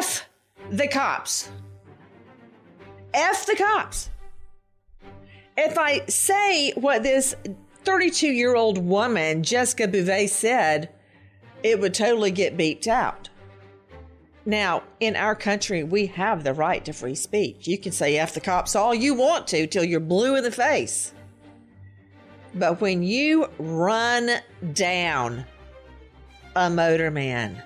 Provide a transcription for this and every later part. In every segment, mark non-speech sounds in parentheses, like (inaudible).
F the cops. F the cops. If I say what this 32 year old woman, Jessica Beauvais, said, it would totally get beeped out. Now, in our country, we have the right to free speech. You can say F the cops all you want to till you're blue in the face. But when you run down a motorman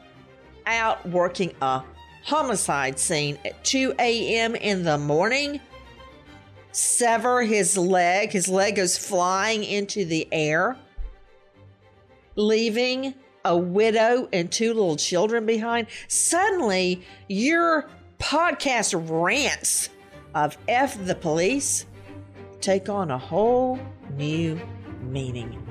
out working a homicide scene at 2 a.m. in the morning, sever his leg. His leg goes flying into the air, leaving a widow and two little children behind. Suddenly, your podcast rants of F the police take on a whole new meaning.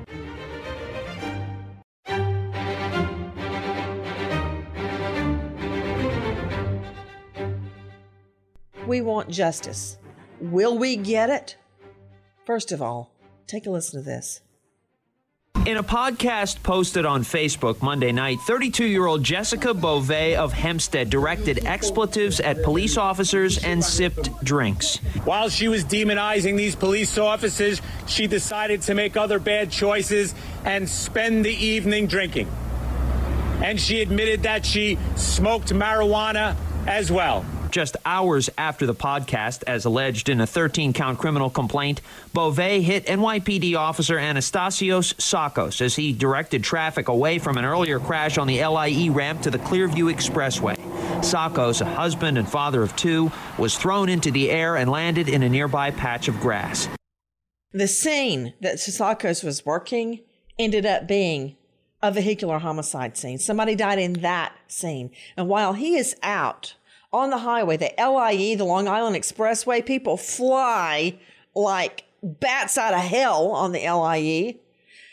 We want justice. Will we get it? First of all, take a listen to this. In a podcast posted on Facebook Monday night, 32 year old Jessica Beauvais of Hempstead directed expletives at police officers and sipped drinks. While she was demonizing these police officers, she decided to make other bad choices and spend the evening drinking. And she admitted that she smoked marijuana as well. Just hours after the podcast, as alleged in a 13 count criminal complaint, Beauvais hit NYPD officer Anastasios Tsakos as he directed traffic away from an earlier crash on the LIE ramp to the Clearview Expressway. Tsakos, a husband and father of two, was thrown into the air and landed in a nearby patch of grass. The scene that Tsakos was working ended up being a vehicular homicide scene. Somebody died in that scene. And while he is out on the highway, the LIE, the Long Island Expressway, people fly like bats out of hell on the LIE.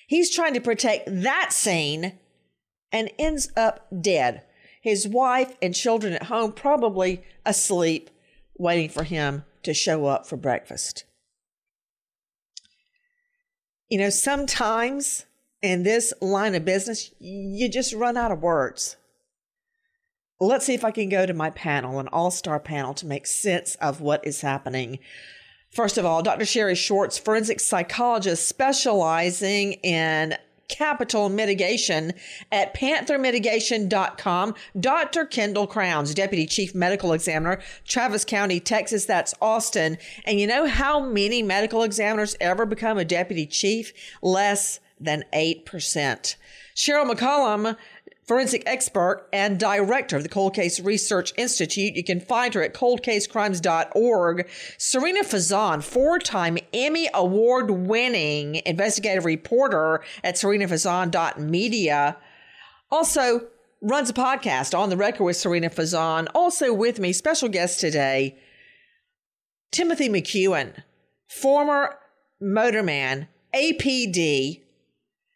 He's trying to protect that scene and ends up dead. His wife and children at home probably asleep, waiting for him to show up for breakfast. You know, sometimes in this line of business, you just run out of words. Let's see if I can go to my panel, an all star panel, to make sense of what is happening. First of all, Dr. Sherry Schwartz, forensic psychologist specializing in capital mitigation at panthermitigation.com. Dr. Kendall Crowns, Deputy Chief Medical Examiner, Travis County, Texas. That's Austin. And you know how many medical examiners ever become a deputy chief? Less than 8%. Cheryl McCollum, forensic expert and director of the Cold Case Research Institute. You can find her at coldcasecrimes.org. Serena Fazan, four time Emmy Award winning investigative reporter at serenafazan.media. Also, runs a podcast on the record with Serena Fazan. Also with me, special guest today, Timothy McEwen, former motorman, APD,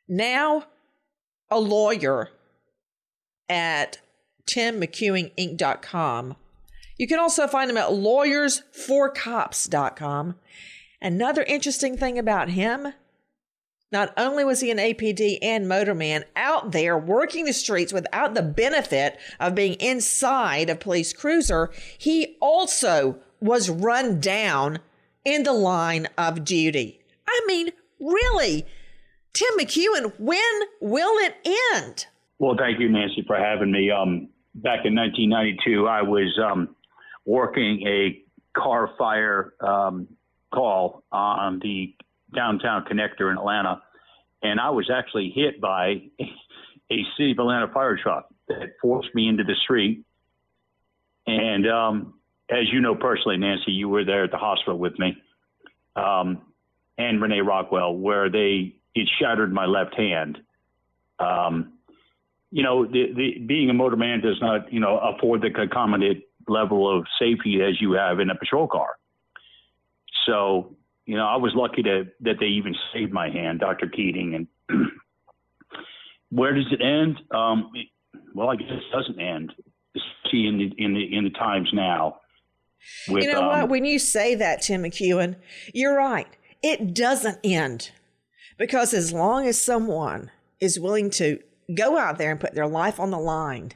now a lawyer at timmcewinginc.com. You can also find him at lawyersforcops.com. Another interesting thing about him not only was he an APD and motorman out there working the streets without the benefit of being inside a police cruiser, he also was run down in the line of duty. I mean, really? Tim McEwen, when will it end? Well, thank you, Nancy, for having me. Um, back in 1992, I was um, working a car fire um, call on the downtown connector in Atlanta, and I was actually hit by a City of Atlanta fire truck that forced me into the street. And um, as you know personally, Nancy, you were there at the hospital with me, um, and Renee Rockwell, where they it shattered my left hand. Um, you know, the, the being a motorman does not, you know, afford the concomitant level of safety as you have in a patrol car. So you know, I was lucky to that they even saved my hand, Dr. Keating. And (clears throat) where does it end? Um, well, I guess it doesn't end. See in the in the in the times now. With, you know um, what? When you say that, Tim McEwen, you're right. It doesn't end because as long as someone is willing to go out there and put their life on the line,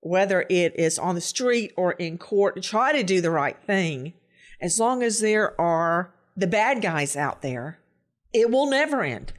whether it is on the street or in court, try to do the right thing. As long as there are the bad guys out there, it will never end.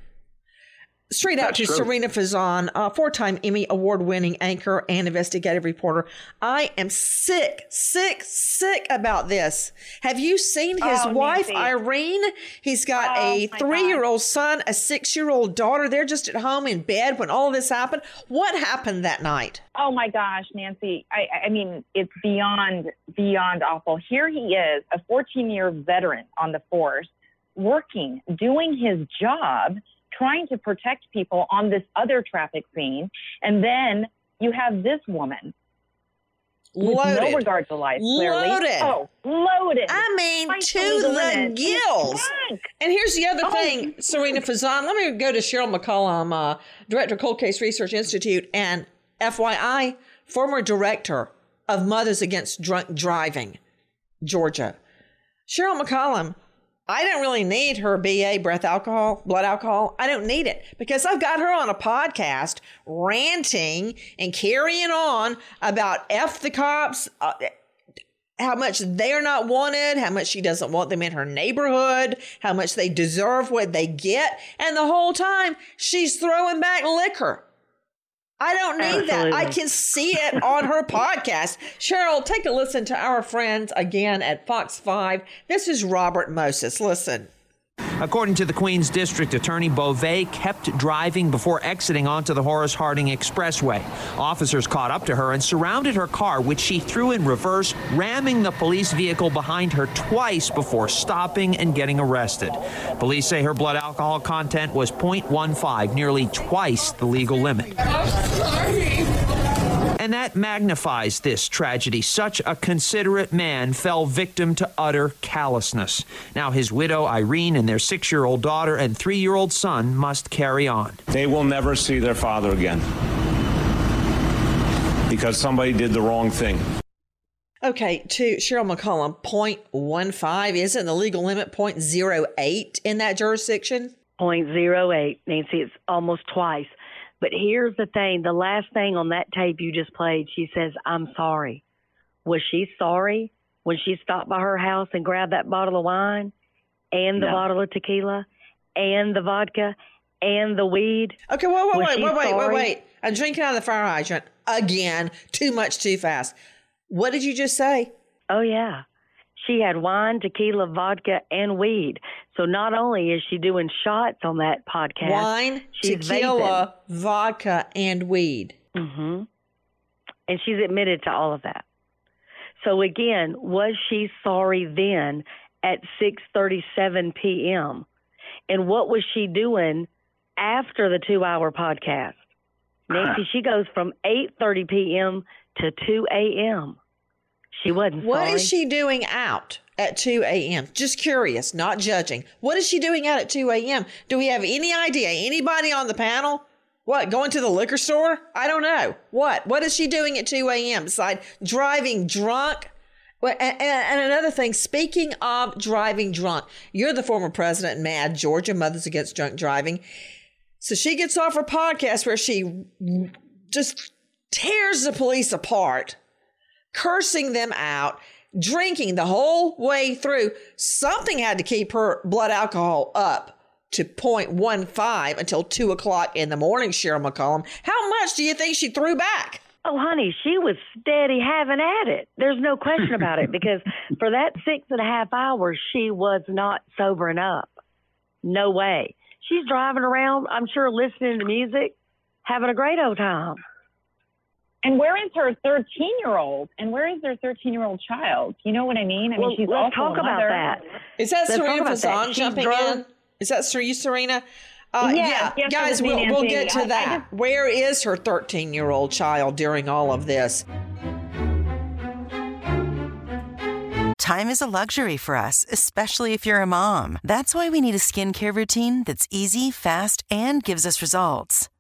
Straight out That's to true. Serena Fazan, a four time Emmy Award winning anchor and investigative reporter. I am sick, sick, sick about this. Have you seen his oh, wife, Nancy. Irene? He's got oh, a three year old son, a six year old daughter. They're just at home in bed when all this happened. What happened that night? Oh my gosh, Nancy. I, I mean, it's beyond, beyond awful. Here he is, a 14 year veteran on the force, working, doing his job trying to protect people on this other traffic scene. And then you have this woman with loaded. no regard to life, clearly. Loaded. Oh, loaded. I mean, to the gills. And here's the other oh. thing, Serena Fazan. Let me go to Cheryl McCollum, uh, Director, of Cold Case Research Institute, and FYI, former director of Mothers Against Drunk Driving, Georgia. Cheryl McCollum I don't really need her BA breath alcohol, blood alcohol. I don't need it because I've got her on a podcast ranting and carrying on about F the cops, uh, how much they're not wanted, how much she doesn't want them in her neighborhood, how much they deserve what they get. And the whole time she's throwing back liquor. I don't need Absolutely. that. I can see it on her podcast. Cheryl, take a listen to our friends again at Fox 5. This is Robert Moses. Listen. According to the Queens District Attorney, Beauvais kept driving before exiting onto the Horace Harding Expressway. Officers caught up to her and surrounded her car, which she threw in reverse, ramming the police vehicle behind her twice before stopping and getting arrested. Police say her blood alcohol content was 0.15, nearly twice the legal limit. And that magnifies this tragedy. Such a considerate man fell victim to utter callousness. Now, his widow, Irene, and their six year old daughter and three year old son must carry on. They will never see their father again because somebody did the wrong thing. Okay, to Cheryl McCollum, 0.15 isn't the legal limit 0.08 in that jurisdiction? 0.08, Nancy, it's almost twice. But here's the thing the last thing on that tape you just played, she says, I'm sorry. Was she sorry when she stopped by her house and grabbed that bottle of wine and the no. bottle of tequila and the vodka and the weed? Okay, wait, wait, wait, wait, wait, wait, wait. I'm drinking out of the fire hydrant again. Too much, too fast. What did you just say? Oh, yeah. She had wine, tequila, vodka, and weed. So not only is she doing shots on that podcast, wine, tequila, vaping. vodka, and weed. Mm-hmm. And she's admitted to all of that. So again, was she sorry then at 6:37 p.m. And what was she doing after the 2-hour podcast? Nancy, (sighs) she goes from 8:30 p.m. to 2 a.m. She wasn't. What sorry. is she doing out at 2 a.m.? Just curious, not judging. What is she doing out at 2 a.m.? Do we have any idea? Anybody on the panel? What, going to the liquor store? I don't know. What? What is she doing at 2 a.m. beside driving drunk? And, and another thing, speaking of driving drunk, you're the former president, MADD, Georgia Mothers Against Drunk Driving. So she gets off her podcast where she just tears the police apart, cursing them out, drinking the whole way through. Something had to keep her blood alcohol up to 0.15 until 2 o'clock in the morning, Cheryl McCollum. How much do you think she threw back? Oh, honey, she was steady having at it. There's no question about it because (laughs) for that six and a half hours, she was not sobering up. No way. She's driving around, I'm sure, listening to music, having a great old time. And where is her 13 year old? And where is their 13 year old child? You know what I mean? I well, mean, she's let's also talk a about mother. that. Is that Let's Serena. Fazan jumping drove- in? Is that you, Serena? Uh, Yes, yeah, yes, guys, we'll, we'll get to I- I that. just- Where is her 13 year old child during all of this? Time is a luxury for us, especially if you're a mom. That's why we need a skincare routine that's easy, fast, and gives us results.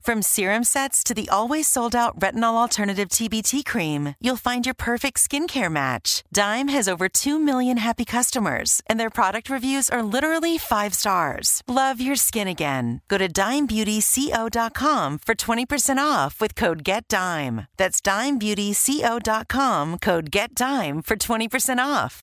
From serum sets to the always sold out retinol alternative TBT cream, you'll find your perfect skincare match. Dime has over 2 million happy customers, and their product reviews are literally five stars. Love your skin again. Go to dimebeautyco.com for 20% off with code GETDIME. That's dimebeautyco.com, code GETDIME for 20% off.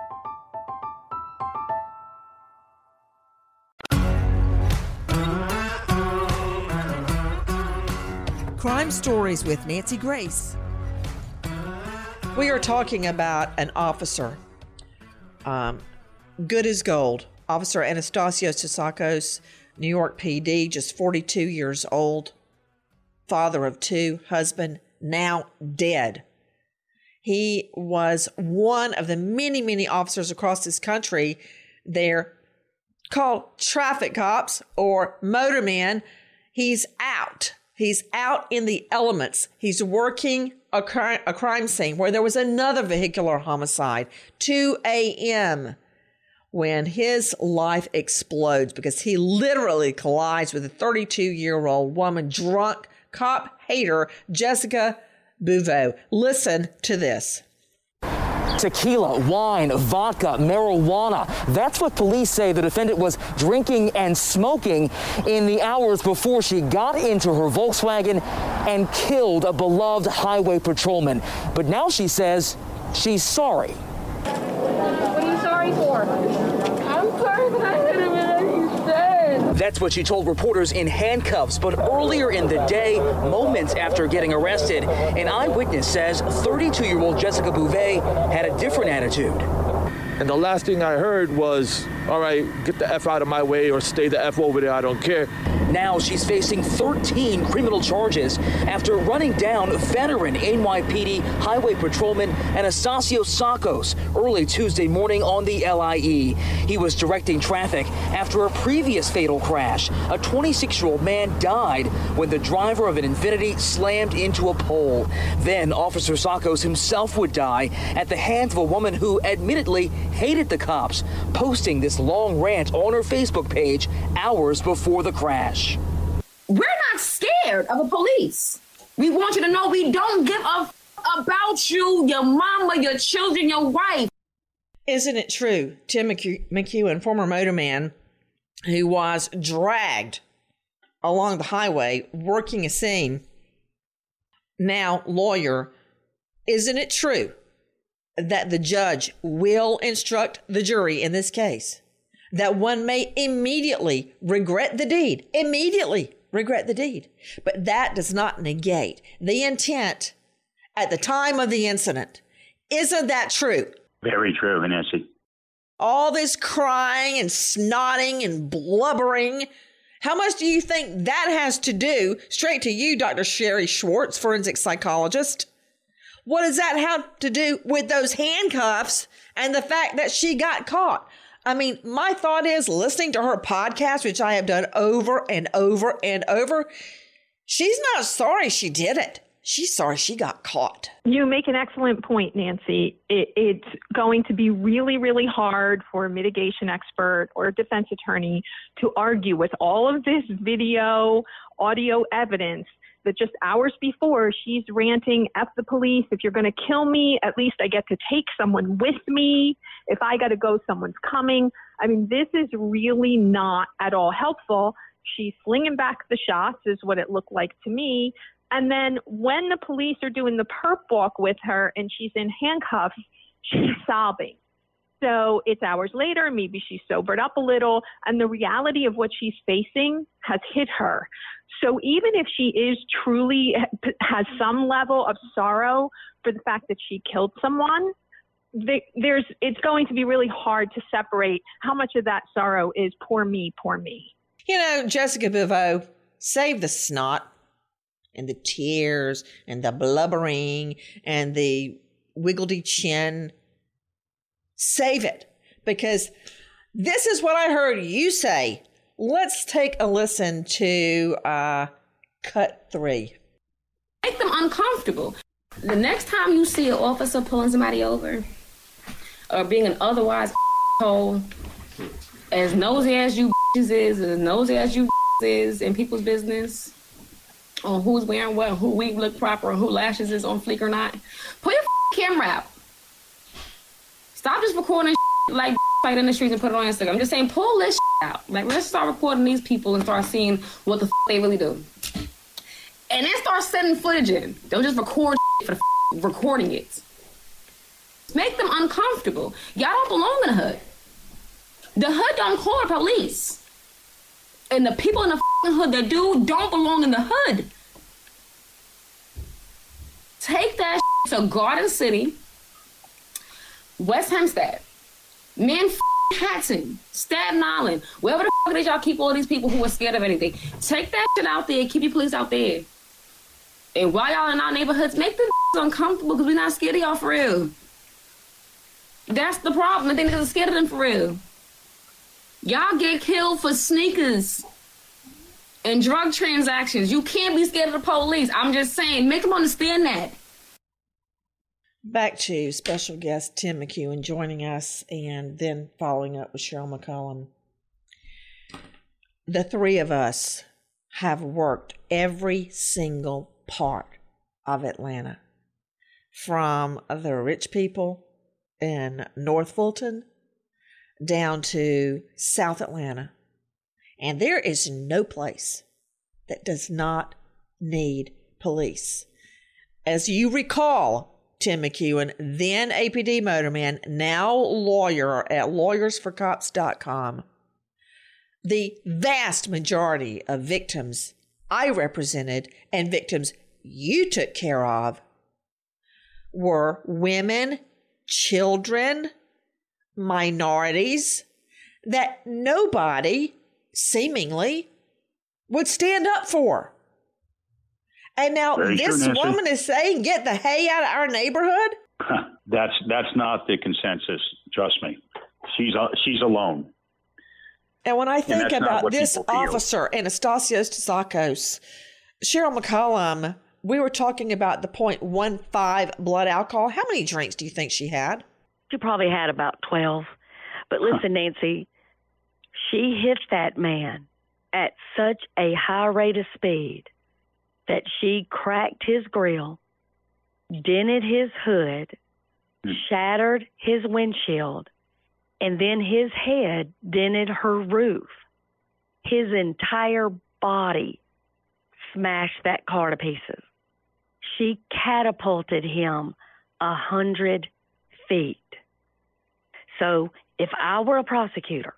Crime Stories with Nancy Grace. We are talking about an officer, um, good as gold. Officer Anastasio Sasakos, New York PD, just 42 years old, father of two, husband, now dead. He was one of the many, many officers across this country. They're called traffic cops or motormen. He's out. He's out in the elements. He's working a, cri- a crime scene where there was another vehicular homicide, 2 a.m., when his life explodes because he literally collides with a 32 year old woman, drunk cop hater, Jessica Beauvais. Listen to this. Tequila, wine, vodka, marijuana. That's what police say the defendant was drinking and smoking in the hours before she got into her Volkswagen and killed a beloved highway patrolman. But now she says she's sorry. What are you sorry for? I'm sorry that I hit him and you said. That's what she told reporters in handcuffs. But earlier in the day, moments after getting arrested, an eyewitness says 32 year old Jessica Beauvais had a different attitude. And the last thing I heard was, all right, get the F out of my way or stay the F over there, I don't care. Now she's facing 13 criminal charges after running down veteran NYPD highway patrolman Anastasio Tsakos early Tuesday morning on the LIE. He was directing traffic after a previous fatal crash. A 26 year old man died when the driver of an Infiniti slammed into a pole. Then Officer Tsakos himself would die at the hands of a woman who admittedly hated the cops, posting this long rant on her Facebook page hours before the crash. We're not scared of the police. We want you to know we don't give a f- about you, your mama, your children, your wife. Isn't it true? Tim McEwen, former motorman who was dragged along the highway working a scene, Now, lawyer, isn't it true that the judge will instruct the jury in this case that one may immediately regret the deed? Immediately regret the deed. But that does not negate the intent at the time of the incident. Isn't that true? Very true, Nancy. All this crying and snotting and blubbering. How much do you think that has to do, straight to you, Dr. Sherry Schwartz, forensic psychologist? What does that have to do with those handcuffs and the fact that she got caught? I mean, my thought is listening to her podcast, which I have done over and over and over, she's not sorry she did it. She's sorry she got caught. You make an excellent point, Nancy. It, it's going to be really, really hard for a mitigation expert or a defense attorney to argue with all of this video, audio evidence that just hours before she's ranting, F the police, if you're going to kill me, at least I get to take someone with me. If I got to go, someone's coming. I mean, this is really not at all helpful. She's slinging back the shots, is what it looked like to me. And then when the police are doing the perp walk with her and she's in handcuffs, she's sobbing. So it's hours later, maybe she's sobered up a little, and the reality of what she's facing has hit her. So even if she is truly has some level of sorrow for the fact that she killed someone, there's it's going to be really hard to separate how much of that sorrow is poor me, poor me. You know, Jessica Beauvais, save the snot and the tears and the blubbering and the wiggledy chin. Save it because this is what I heard you say Let's take a listen to uh, cut three. Make them uncomfortable. The next time you see an officer pulling somebody over or being an otherwise (laughs) hole, as nosy as you (laughs) is, as nosy as you (laughs) is in people's business, on who's wearing what, who we look proper, who lashes is on fleek or not, put your camera out. Stop just recording like fight in the streets and put it on Instagram. I'm just saying, pull this out. Like, let's start recording these people and start seeing what the they really do. And then start sending footage in. Don't just record for recording it. Make them uncomfortable. Y'all don't belong in the hood. The hood don't call the police. And the people in the hood that do don't belong in the hood. Take that to Garden City, West Hempstead, Man, Hatton, Staten Island, wherever the fuck it is y'all keep all these people who are scared of anything. Take that shit out there. Keep your police out there. And while y'all in our neighborhoods, make them uncomfortable because we're not scared of y'all for real. That's the problem. I think they're scared of them for real. Y'all get killed for sneakers and drug transactions. You can't be scared of the police. I'm just saying, make them understand that. Back to special guest Tim McEwen joining us and then following up with Cheryl McCollum. The three of us have worked every single part of Atlanta from the rich people in North Fulton down to South Atlanta. And there is no place that does not need police. As you recall, Tim McEwen, then APD motorman, now lawyer at lawyersforcops.com. The vast majority of victims I represented and victims you took care of were women, children, minorities that nobody seemingly would stand up for. And now Very this true, woman is saying, "Get the hay out of our neighborhood." that's that's not the consensus. Trust me, she's uh, she's alone. And when I think about this officer, Anastasios Tsakos, Cheryl McCollum, we were talking about the 0.15 blood alcohol. How many drinks do you think she had? She probably had about 12. But listen, Nancy, she hit that man at such a high rate of speed that she cracked his grill, dented his hood, mm. shattered his windshield, and then his head dented her roof. His entire body smashed that car to pieces. she catapulted him a hundred feet. So if I were a prosecutor,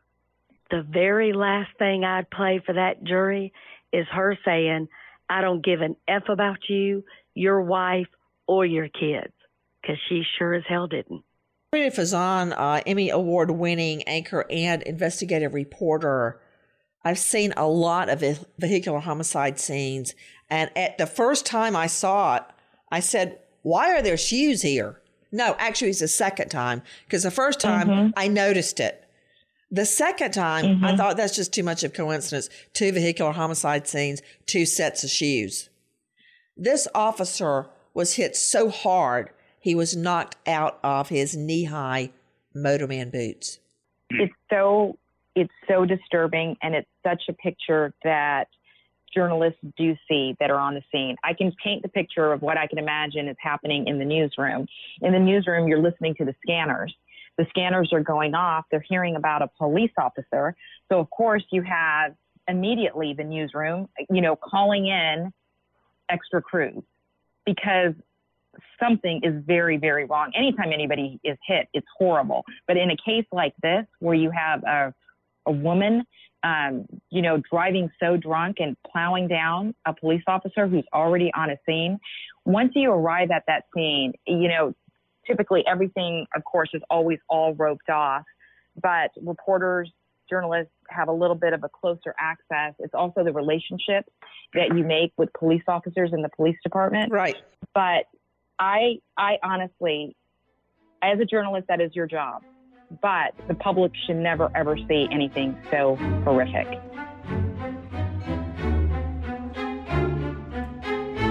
the very last thing I'd play for that jury is her saying, I don't give an F about you, your wife, or your kids, because she sure as hell didn't. Rita Fazan, uh, Emmy Award winning anchor and investigative reporter. I've seen a lot of vehicular homicide scenes. And at the first time I saw it, I said, Why are there shoes here? No, actually, it's the second time because the first time mm-hmm. I noticed it. The second time, mm-hmm. I thought that's just too much of coincidence. Two vehicular homicide scenes, two sets of shoes. This officer was hit so hard he was knocked out of his knee-high motorman boots. It's so it's so disturbing, and it's such a picture that journalists do see that are on the scene. I can paint the picture of what I can imagine is happening in the newsroom. In the newsroom, you're listening to the scanners the scanners are going off. They're hearing about a police officer. So, of course, you have immediately the newsroom, you know, calling in extra crews because something is very, very wrong. Anytime anybody is hit, it's horrible. But in a case like this, where you have a, a woman, um, you know, driving so drunk and plowing down a police officer who's already on a scene, once you arrive at that scene, you know, typically everything, of course, is always all roped off, but reporters, journalists have a little bit of a closer access. It's also the relationship that you make with police officers in the police department. Right. But I, I honestly, as a journalist, that is your job. But the public should never ever see anything so horrific.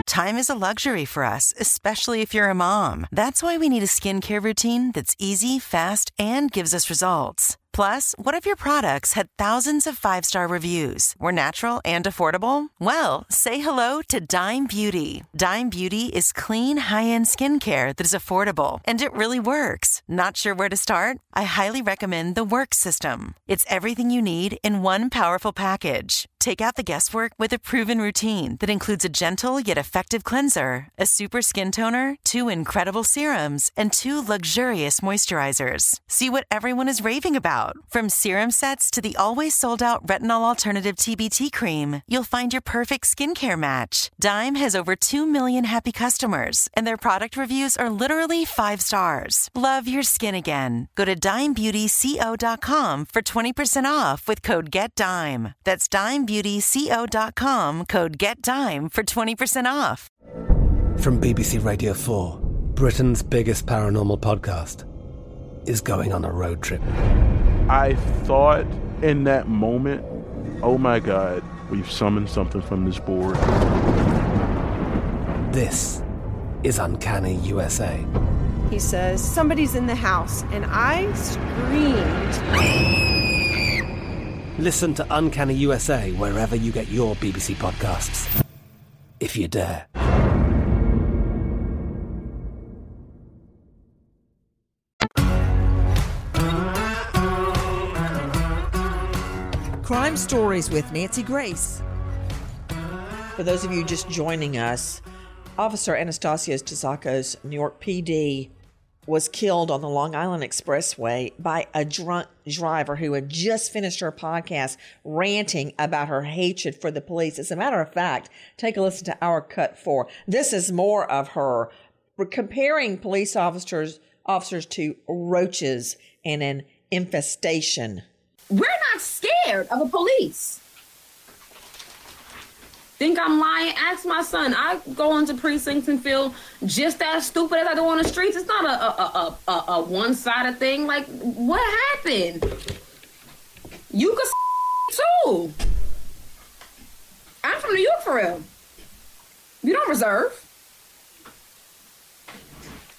Time is a luxury for us, especially if you're a mom. That's why we need a skincare routine that's easy, fast, and gives us results. Plus, what if your products had thousands of five star reviews, were natural and affordable? Well, say hello to Dime Beauty. Dime Beauty is clean, high end skincare that is affordable and it really works. Not sure where to start? I highly recommend the Work System. It's everything you need in one powerful package. Take out the guesswork with a proven routine that includes a gentle yet effective cleanser, a super skin toner, two incredible serums, and two luxurious moisturizers. See what everyone is raving about. From serum sets to the always sold out retinol alternative TBT cream, you'll find your perfect skincare match. Dime has over 2 million happy customers, and their product reviews are literally five stars. Love your skin again. Go to dimebeautyco.com for 20% off with code GETDIME. That's Dime beautyco.com code GETDIME for 20% off. From BBC Radio 4, Britain's biggest paranormal podcast is going on a road trip. I thought in that moment, oh my God, we've summoned something from this board. This is Uncanny USA. He says, Somebody's in the house, and I screamed. Listen to Uncanny USA wherever you get your BBC podcasts. If you dare. Crime Stories with Nancy Grace. For those of you just joining us, Officer Anastasios Tsakos, New York PD, was killed on the Long Island Expressway by a drunk driver who had just finished her podcast ranting about her hatred for the police. As a matter of fact, take a listen to our cut four. This is more of her comparing police officers officers to roaches and an infestation. We're not scared of the police. Think I'm lying? Ask my son. I go into precincts and feel just as stupid as I do on the streets. It's not a a, a, a, a one sided thing. Like, what happened? You could too. I'm from New York for real. You don't reserve.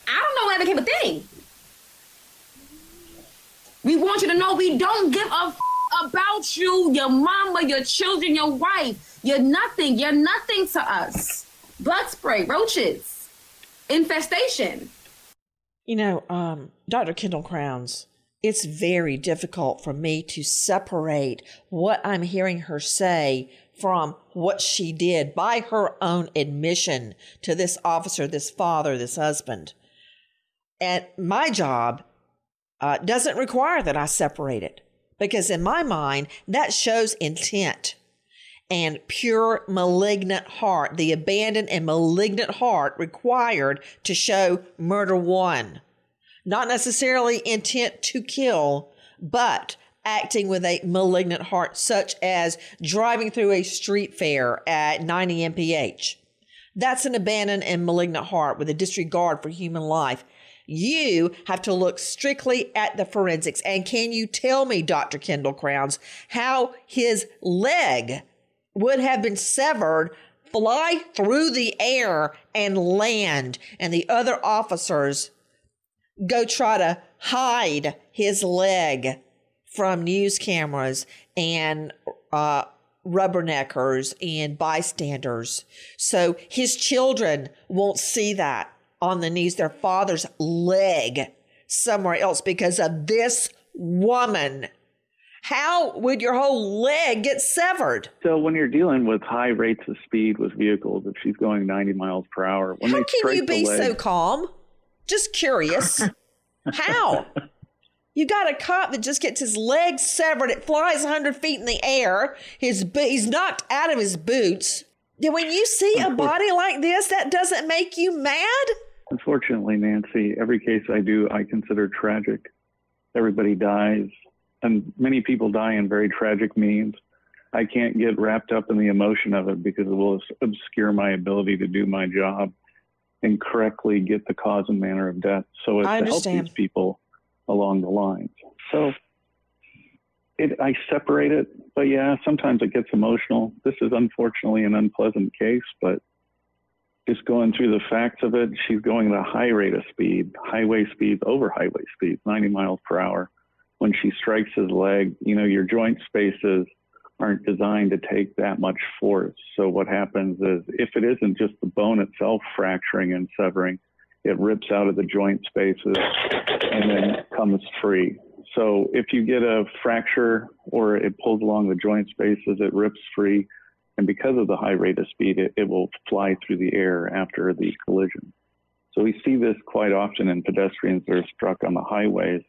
I don't know why that became a thing. We want you to know we don't give a f- about you, your mama, your children, your wife. You're nothing. You're nothing to us. Blood spray, roaches, infestation. You know, um, Dr. Kendall Crowns it's very difficult for me to separate what I'm hearing her say from what she did by her own admission to this officer, this father, this husband. And my job uh, doesn't require that I separate it because, in my mind, that shows intent and pure malignant heart, the abandoned and malignant heart required to show murder one. Not necessarily intent to kill, but acting with a malignant heart, such as driving through a street fair at 90 mph. That's an abandoned and malignant heart with a disregard for human life. You have to look strictly at the forensics. And can you tell me, Dr. Kendall Crowns, how his leg would have been severed, fly through the air and land, and the other officers go try to hide his leg from news cameras and uh, rubberneckers and bystanders. So his children won't see that on the knees, their father's leg somewhere else because of this woman. How would your whole leg get severed? So when you're dealing with high rates of speed with vehicles, if she's going 90 miles per hour, when how can you be leg, so calm? Just curious. (laughs) How? You got a cop that just gets his leg severed. It flies 100 feet in the air. His he's knocked out of his boots. Then when you see a body like this, that doesn't make you mad? Unfortunately, Nancy, every case I do, I consider tragic. Everybody dies, and many people die in very tragic means. I can't get wrapped up in the emotion of it because it will obscure my ability to do my job and correctly get the cause and manner of death. So as to help these people along the lines. So it, I separate it, but yeah, sometimes it gets emotional. This is unfortunately an unpleasant case, but just going through the facts of it, she's going at a high rate of speed, highway speeds over highway speeds, 90 miles per hour. When she strikes his leg, you know, your joint spaces aren't designed to take that much force. So what happens is if it isn't just the bone itself fracturing and severing, it rips out of the joint spaces and then comes free. So if you get a fracture or it pulls along the joint spaces, it rips free. And because of the high rate of speed, it, it will fly through the air after the collision. So we see this quite often in pedestrians that are struck on the highways.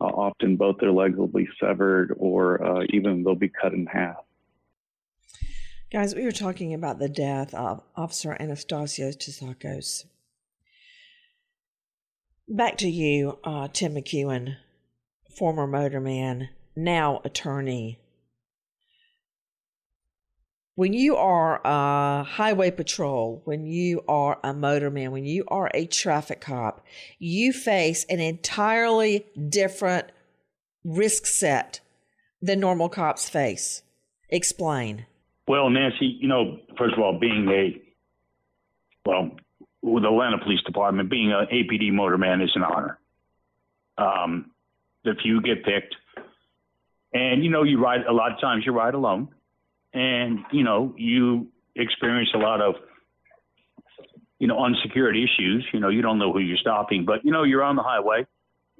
Uh, often both their legs will be severed or uh, even they'll be cut in half. Guys, we were talking about the death of Officer Anastasio Tsakos. Back to you, uh, Tim McEwen, former motorman, now attorney. When you are a highway patrol, when you are a motorman, when you are a traffic cop, you face an entirely different risk set than normal cops face. Explain. Well, Nancy, you know, first of all, being a, well, with the Atlanta Police Department, being an APD motorman is an honor. Um, the few get picked. And, you know, you ride, a lot of times you ride alone. And, you know, you experience a lot of, you know, unsecured issues. You know, you don't know who you're stopping, but, you know, you're on the highway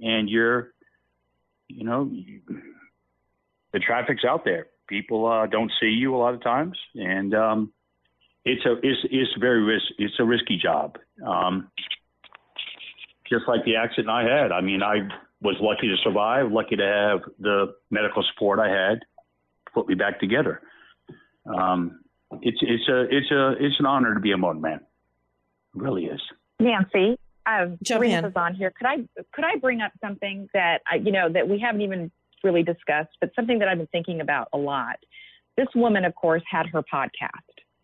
and you're, you know, you, the traffic's out there people uh, don't see you a lot of times, and um, it's a it's it's very risk it's a risky job. Um, just like the accident I had. I mean, I was lucky to survive, lucky to have the medical support I had put me back together. Um, it's it's a it's a it's an honor to be a motorman. It really is. Nancy, uh, Jump in. is on here. Could I could I bring up something that I, you know that we haven't even really discussed, but something that I've been thinking about a lot. This woman, of course, had her podcast,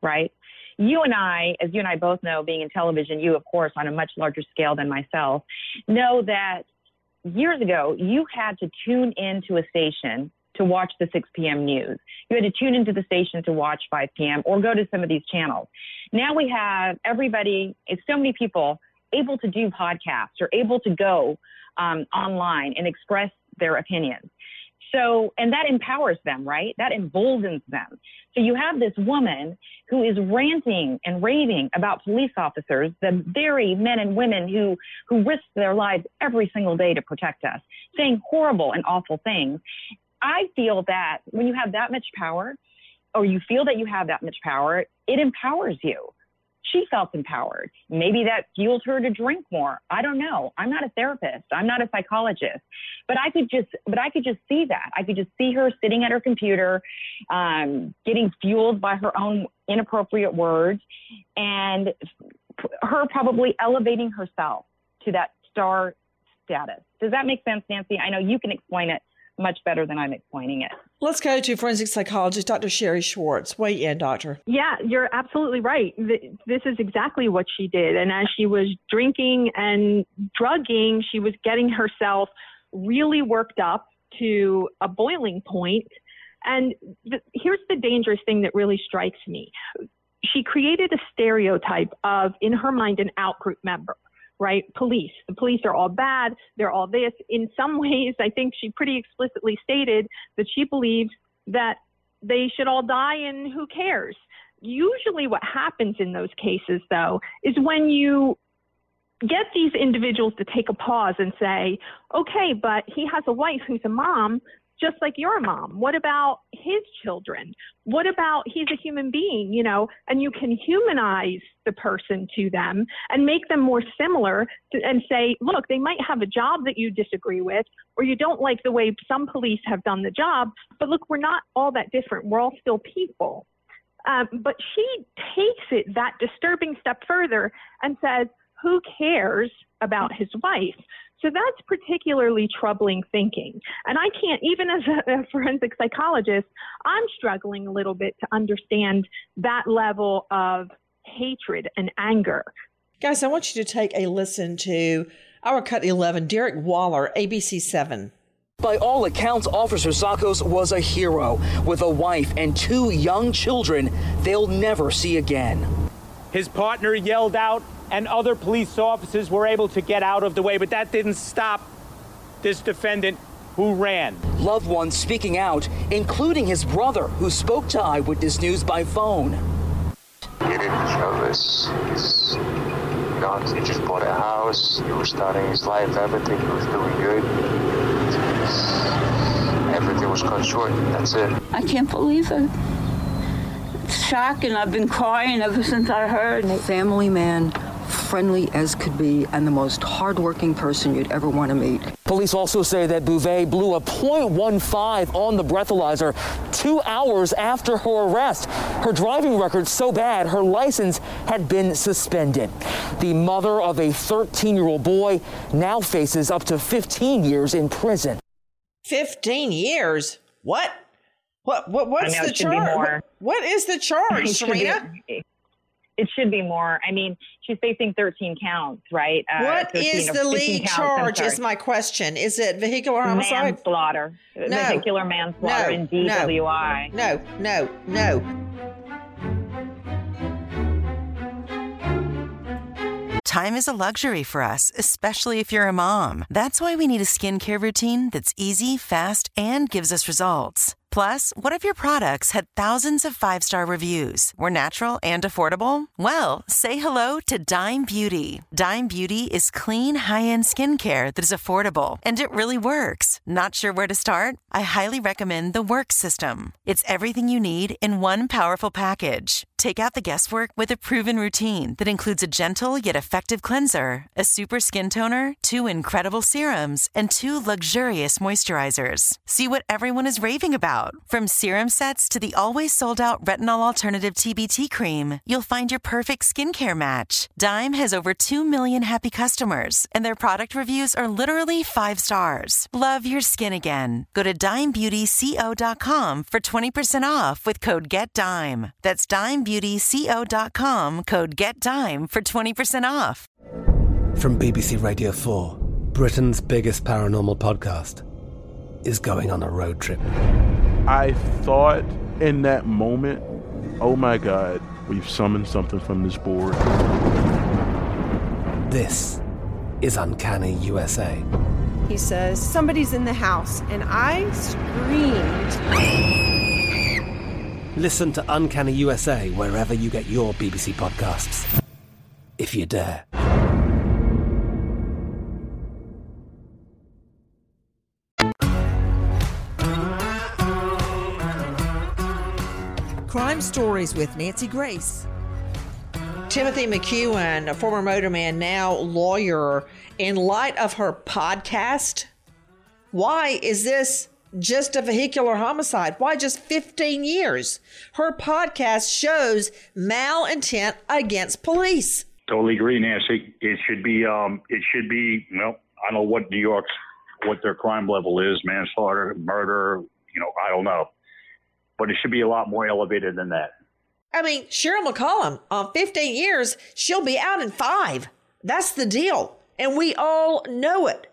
right? You and I, as you and I both know, being in television, you, of course, on a much larger scale than myself, know that years ago, you had to tune into a station to watch the 6 p.m. news. You had to tune into the station to watch 5 p.m. or go to some of these channels. Now we have everybody, so many people able to do podcasts or able to go um, online and express their opinions. So, and that empowers them, right? That emboldens them. So you have this woman who is ranting and raving about police officers, the very men and women who, who risk their lives every single day to protect us, saying horrible and awful things. I feel that when you have that much power, or you feel that you have that much power, it empowers you she felt empowered. Maybe that fueled her to drink more. I don't know. I'm not a therapist. I'm not a psychologist, but I could just, but I could just see that. I could just see her sitting at her computer, um, getting fueled by her own inappropriate words, and her probably elevating herself to that star status. Does that make sense, Nancy? I know you can explain it much better than I'm explaining it. Let's go to forensic psychologist Dr. Sherry Schwartz. Weigh in, doctor. Yeah, you're absolutely right. This is exactly what she did. And as she was drinking and drugging, she was getting herself really worked up to a boiling point. And th- here's the dangerous thing that really strikes me. She created a stereotype of, in her mind, an outgroup member right? Police. The police are all bad. They're all this. In some (laughs) ways, I think she pretty explicitly stated that she believes that they should all die and who cares. Usually, what happens in those cases, though, is when you get these individuals to take a pause and say, okay, but he has a wife who's a mom just like your mom? What about his children? What about he's a human being, you know, and you can humanize the person to them and make them more similar to, and say, look, they might have a job that you disagree with or you don't like the way some police have done the job, but look, we're not all that different. We're all still people. Um, but she takes it that disturbing step further and says, who cares about his wife? So that's particularly troubling thinking. And I can't, even as a, a, forensic psychologist, I'm struggling a little bit to understand that level of hatred and anger. Guys, I want you to take a listen to our Cut 11, Derick Waller, ABC 7. By all accounts, Officer Tsakos was a hero with a wife and two young children they'll never see again. His partner yelled out, and other police officers were able to get out of the way, but that didn't stop this defendant who ran. Loved ones speaking out, including his brother, who spoke to Eyewitness News by phone. He didn't show us. He's gone. He just bought a house. He was starting his life. Everything he was doing good. Everything was cut short. That's it. I can't believe it. It's shocking. I've been crying ever since I heard. Family man friendly as could be and the most hardworking person you'd ever want to meet. Police also say that Beauvais blew a .15 on the breathalyzer two hours after her arrest. Her driving record so bad, her license had been suspended. The mother of a 13-year-old boy now faces up to 15 years in prison. 15 years? What? What? What? What's the charge? What, what is the (laughs) charge, Serena? it should be more. I mean, she's facing 13 counts, right? Uh, what is the lead charge? Is my question. Is it vehicular homicide? Manslaughter. No. Vehicular manslaughter no. and DWI. No, no, no. Time is a luxury for us, especially if you're a mom. That's why we need a skincare routine that's easy, fast, and gives us results. Plus, what if your products had thousands of five star reviews, were natural and affordable? Well, say hello to Dime Beauty. Dime Beauty is clean, high end skincare that is affordable and it really works. Not sure where to start? I highly recommend the Work System. It's everything you need in one powerful package. Take out the guesswork with a proven routine that includes a gentle yet effective cleanser, a super skin toner, two incredible serums, and two luxurious moisturizers. See what everyone is raving about. From serum sets to the always sold out retinol alternative TBT cream, you'll find your perfect skincare match. Dime has over 2 million happy customers, and their product reviews are literally five stars. Love your skin again. Go to dimebeautyco.com for 20% off with code GETDIME. That's dimebeautyco.com, code GETDIME for 20% off. From BBC Radio 4, Britain's biggest paranormal podcast is going on a road trip. I thought in that moment, oh my God, we've summoned something from this board. This is Uncanny USA. He says, Somebody's in the house. And I screamed. Listen to Uncanny USA wherever you get your BBC podcasts. If you dare. Crime Stories with Nancy Grace. Timothy McEwen, a former motorman, now lawyer, in light of her podcast, why is this just a vehicular homicide? Why just 15 years? Her podcast shows malintent against police. Totally agree, Nancy. It should be, um, it should be, well, I don't know what New York's, what their crime level is, manslaughter, murder, you know, I don't know. But it should be a lot more elevated than that. I mean, Cheryl McCollum, on 15 years, she'll be out in five. That's the deal. And we all know it.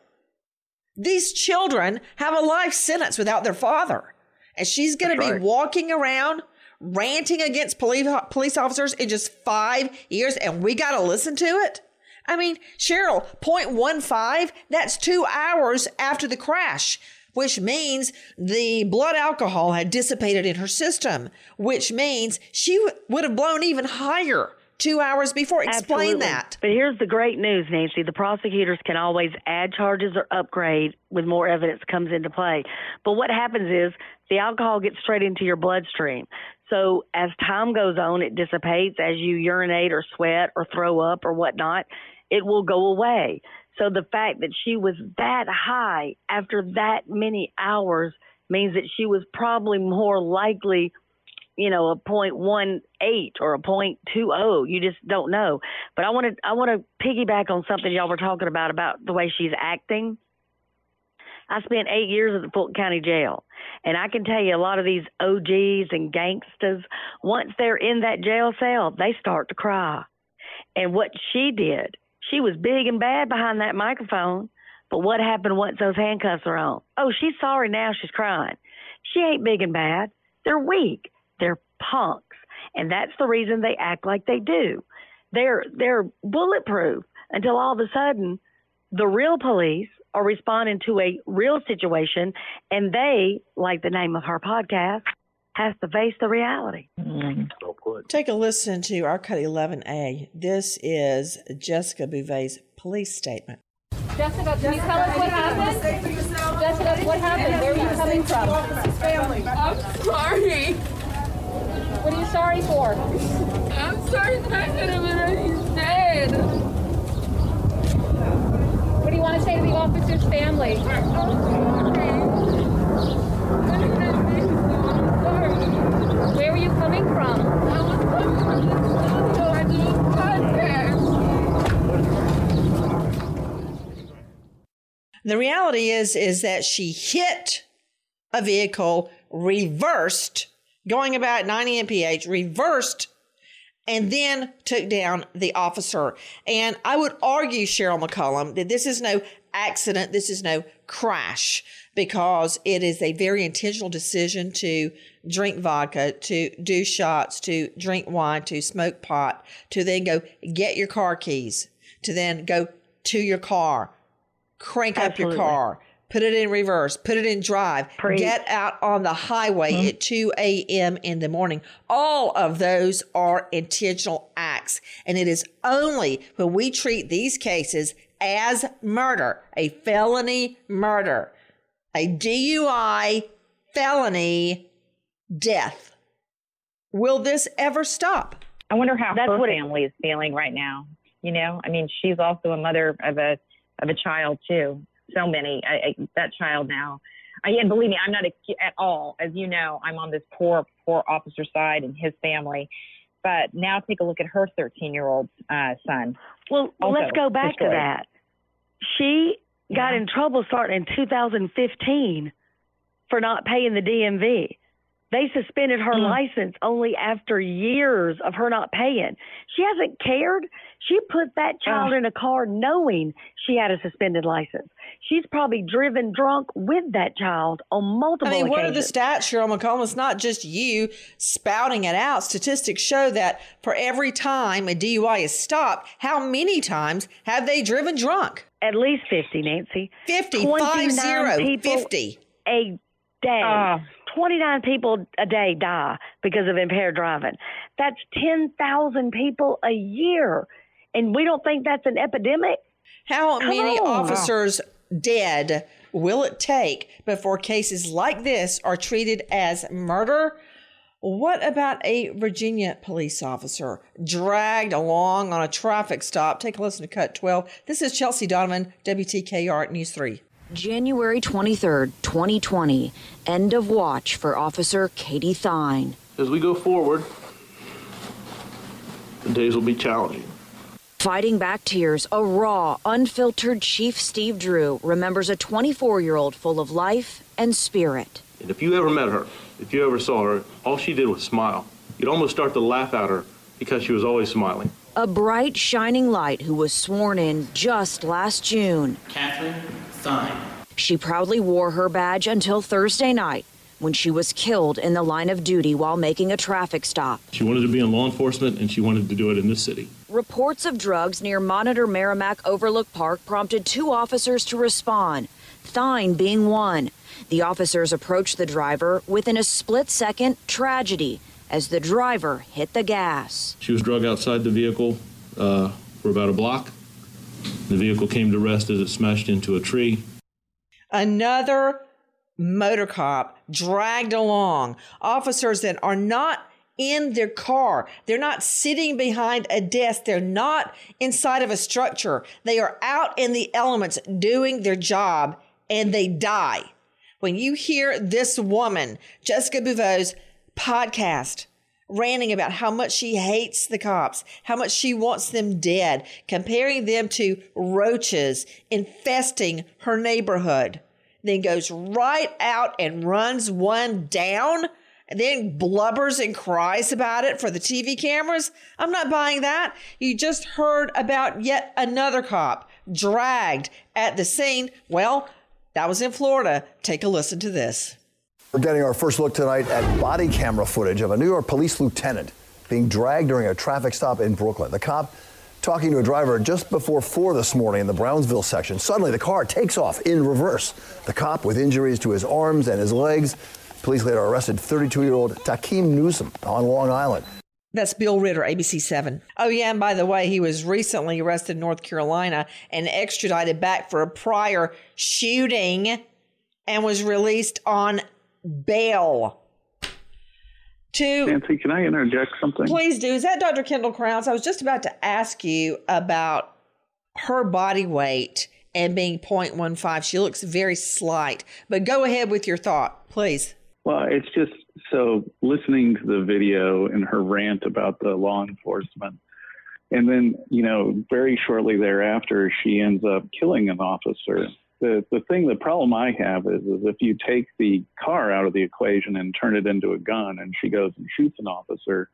These children have a life sentence without their father. And she's going to be right. walking around ranting against police, police officers in just five years, and we got to listen to it? I mean, Cheryl, 0.15, that's two hours after the crash which means the blood alcohol had dissipated in her system, which means she w- would have blown even higher two hours before. Explain Absolutely. that. But here's the great news, Nancy. The prosecutors can always add charges or upgrade with more evidence comes into play. But what happens is the alcohol gets straight into your bloodstream. So as time goes on, it dissipates as you urinate or sweat or throw up or whatnot. It will go away. So the fact that she was that high after that many hours means that she was probably more likely you know, a point one eight or a point two oh. You just don't know. But I want to I want to piggyback on something y'all were talking about about the way she's acting. I spent eight years at the Fulton County Jail, and I can tell you a lot of these OGs and gangsters. Once they're in that jail cell, they start to cry. And what she did, she was big and bad behind that microphone. But what happened once those handcuffs are on? Oh, she's sorry now. She's crying. She ain't big and bad. They're weak. They're punks, and that's the reason they act like they do. They're they're bulletproof until all of a sudden the real police are responding to a real situation, and they, like the name of her podcast, has to face the reality. Mm-hmm. Take a listen to our cut 11A. This is Jessica Beauvais's police statement. Jessica, can you tell us what happened? Jessica, what happened? Where are you coming from? Family. I'm sorry. What are you sorry for? I'm sorry that I could have been he's dead. What do you want to say to the officer's family? Where you coming from? The reality is is that she hit a vehicle, reversed, going about 90 mph, reversed, and then took down the officer. And I would argue, Cheryl McCollum, that this is no accident, this is no crash, because it is a very intentional decision to drink vodka, to do shots, to drink wine, to smoke pot, to then go get your car keys, to then go to your car, crank up your car, put it in reverse, put it in drive, Preach. get out on the highway mm-hmm. at 2 a.m. in the morning. All of those are intentional acts. And it is only when we treat these cases as murder, a felony murder, a DUI felony death. Will this ever stop? I wonder how That's her what family is feeling right now. You know, I mean, she's also a mother of a of a child too. So many. I, I, that child now. I, and believe me, I'm not a, at all. As you know, I'm on this poor poor officer side and his family. But now take a look at her 13 year old uh, son. Well, Also let's go back to that. She got in trouble starting in 2015 for not paying the DMV. They suspended her Mm. license only after years of her not paying. She hasn't cared. She put that child in a car knowing she had a suspended license. She's probably driven drunk with that child on multiple I mean, what are the occasions. stats, Cheryl McCollum? It's not just you spouting it out. Statistics show that for every time a DUI is stopped, how many times have they driven drunk? At least 50, Nancy. 50, 29 five zero, people 50. A day. Ah. 29 people a day die because of impaired driving. That's 10,000 people a year. And we don't think that's an epidemic? How Come many on. officers dead will it take before cases like this are treated as murder? What about a Virginia police officer dragged along on a traffic stop? Take a listen to Cut 12. This is Chelsea Donovan, WTKR News 3. January 23rd, 2020. End of watch for Officer Katie Thyne. As we go forward, the days will be challenging. Fighting back tears, a raw, unfiltered Chief Steve Drew remembers a 24 year old full of life and spirit. And if you ever met her, if you ever saw her, all she did was smile. You'd almost start to laugh at her because she was always smiling. A bright, shining light who was sworn in just last June. Katherine Thyne. She proudly wore her badge until Thursday night when she was killed in the line of duty while making a traffic stop. She wanted to be in law enforcement and she wanted to do it in this city. Reports of drugs near Monitor Merrimac Overlook Park prompted two officers to respond, Thine being one. The officers approached the driver within a split second tragedy as the driver hit the gas. She was drug outside the vehicle uh, for about a block. The vehicle came to rest as it smashed into a tree. Another motor cop dragged along. Officers that are not in their car. They're not sitting behind a desk. They're not inside of a structure. They are out in the elements doing their job and they die. When you hear this woman, Jessica Beauvais's podcast, ranting about how much she hates the cops, how much she wants them dead, comparing them to roaches infesting her neighborhood, then goes right out and runs one down then blubbers and cries about it for the TV cameras. I'm not buying that. You just heard about yet another cop dragged at the scene. Well, that was in Florida. Take a listen to this. We're getting our first look tonight at body camera footage of a New York police lieutenant being dragged during a traffic stop in Brooklyn. The cop talking to a driver just before 4 this morning in the Brownsville section. Suddenly, the car takes off in reverse. The cop with injuries to his arms and his legs. Police later arrested 32 year old Takeem Newsom on Long Island. That's Bill Ritter, ABC 7. Oh, yeah, and by the way, he was recently arrested in North Carolina and extradited back for a prior shooting and was released on bail. To Nancy, can I interject something? Please do. Is that Dr. Kendall Crowns? I was just about to ask you about her body weight and being 0.15. She looks very slight, but go ahead with your thought, please. Well, it's just so listening to the video and her rant about the law enforcement. And then, you know, very shortly thereafter, she ends up killing an officer. The, the thing, the problem I have is, is if you take the car out of the equation and turn it into a gun and she goes and shoots an officer,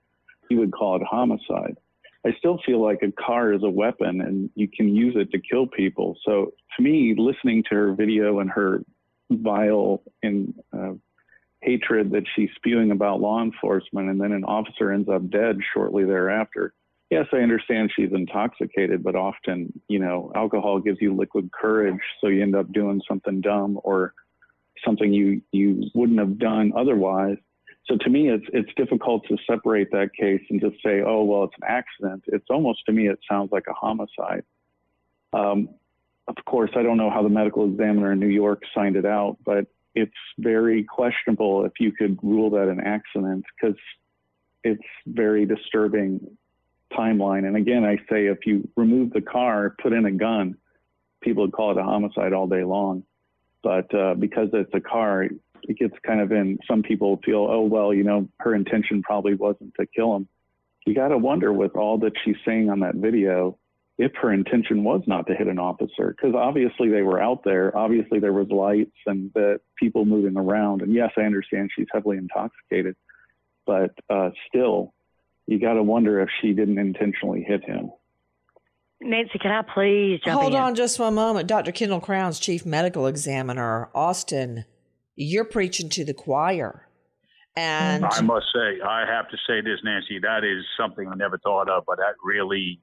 you would call it homicide. I still feel like a car is a weapon and you can use it to kill people. So to me, listening to her video and her vile and uh, hatred that she's spewing about law enforcement, and then an officer ends up dead shortly thereafter. Yes, I understand she's intoxicated, but often, you know, alcohol gives you liquid courage, so you end up doing something dumb or something you you wouldn't have done otherwise. So to me, it's it's difficult to separate that case and just say, oh well, it's an accident. It's almost to me, it sounds like a homicide. Um, of course, I don't know how the medical examiner in New York signed it out, but it's very questionable if you could rule that an accident because it's very disturbing timeline. And again, I say if you remove the car, put in a gun, people would call it a homicide all day long. But uh, because it's a car, it gets kind of in. Some people feel, oh well, you know, her intention probably wasn't to kill him. You got to wonder with all that she's saying on that video if her intention was not to hit an officer, because obviously they were out there. Obviously there was lights and the people moving around. And yes, I understand she's heavily intoxicated, but uh, still, you got to wonder if she didn't intentionally hit him. Nancy, can I please jump Hold in? on just one moment. Dr. Kendall Crowns, Chief Medical Examiner, Austin, you're preaching to the choir. And I must say, I have to say this, Nancy, that is something I never thought of, but that really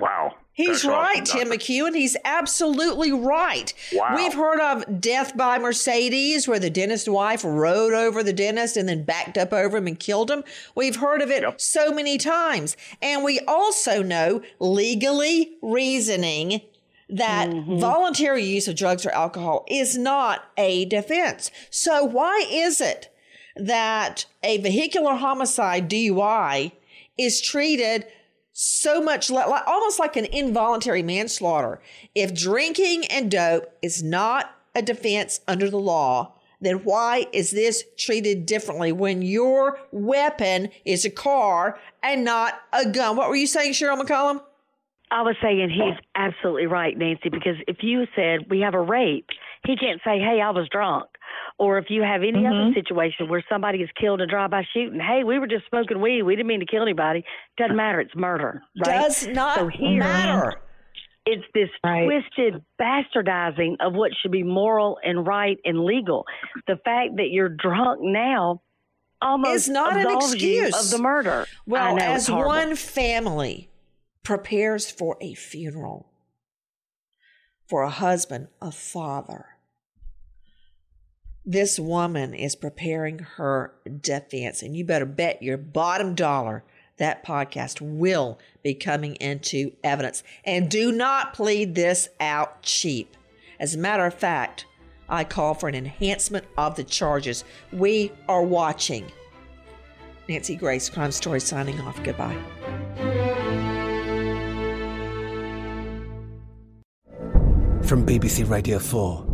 Wow. He's That's right, awesome, Tim Doctor. McEwen. He's absolutely right. Wow. We've heard of death by Mercedes, where the dentist's wife rode over the dentist and then backed up over him and killed him. We've heard of it so many times. And we also know legally reasoning that mm-hmm. voluntary use of drugs or alcohol is not a defense. So why is it that a vehicular homicide DUI is treated so much le- like, almost like an involuntary manslaughter. If drinking and dope is not a defense under the law, then why is this treated differently when your weapon is a car and not a gun? What were you saying, Cheryl McCollum? I was saying he's absolutely right, Nancy, because if you said we have a rape, he can't say, hey, I was drunk. Or if you have any other mm-hmm. situation where somebody is killed in a drive-by shooting, hey, we were just smoking weed. We didn't mean to kill anybody. Doesn't matter. It's murder. Right? Does not so here, matter. It's this twisted bastardizing of what should be moral and right and legal. The fact that you're drunk now almost It's not an excuse of the murder. Well, know, as one family prepares for a funeral for a husband, a father, this woman is preparing her defense, and you better bet your bottom dollar that podcast will be coming into evidence. And do not plead this out cheap. As a matter of fact, I call for an enhancement of the charges. We are watching. Nancy Grace, Crime Story, signing off. Goodbye. From BBC Radio 4,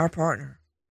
our partner.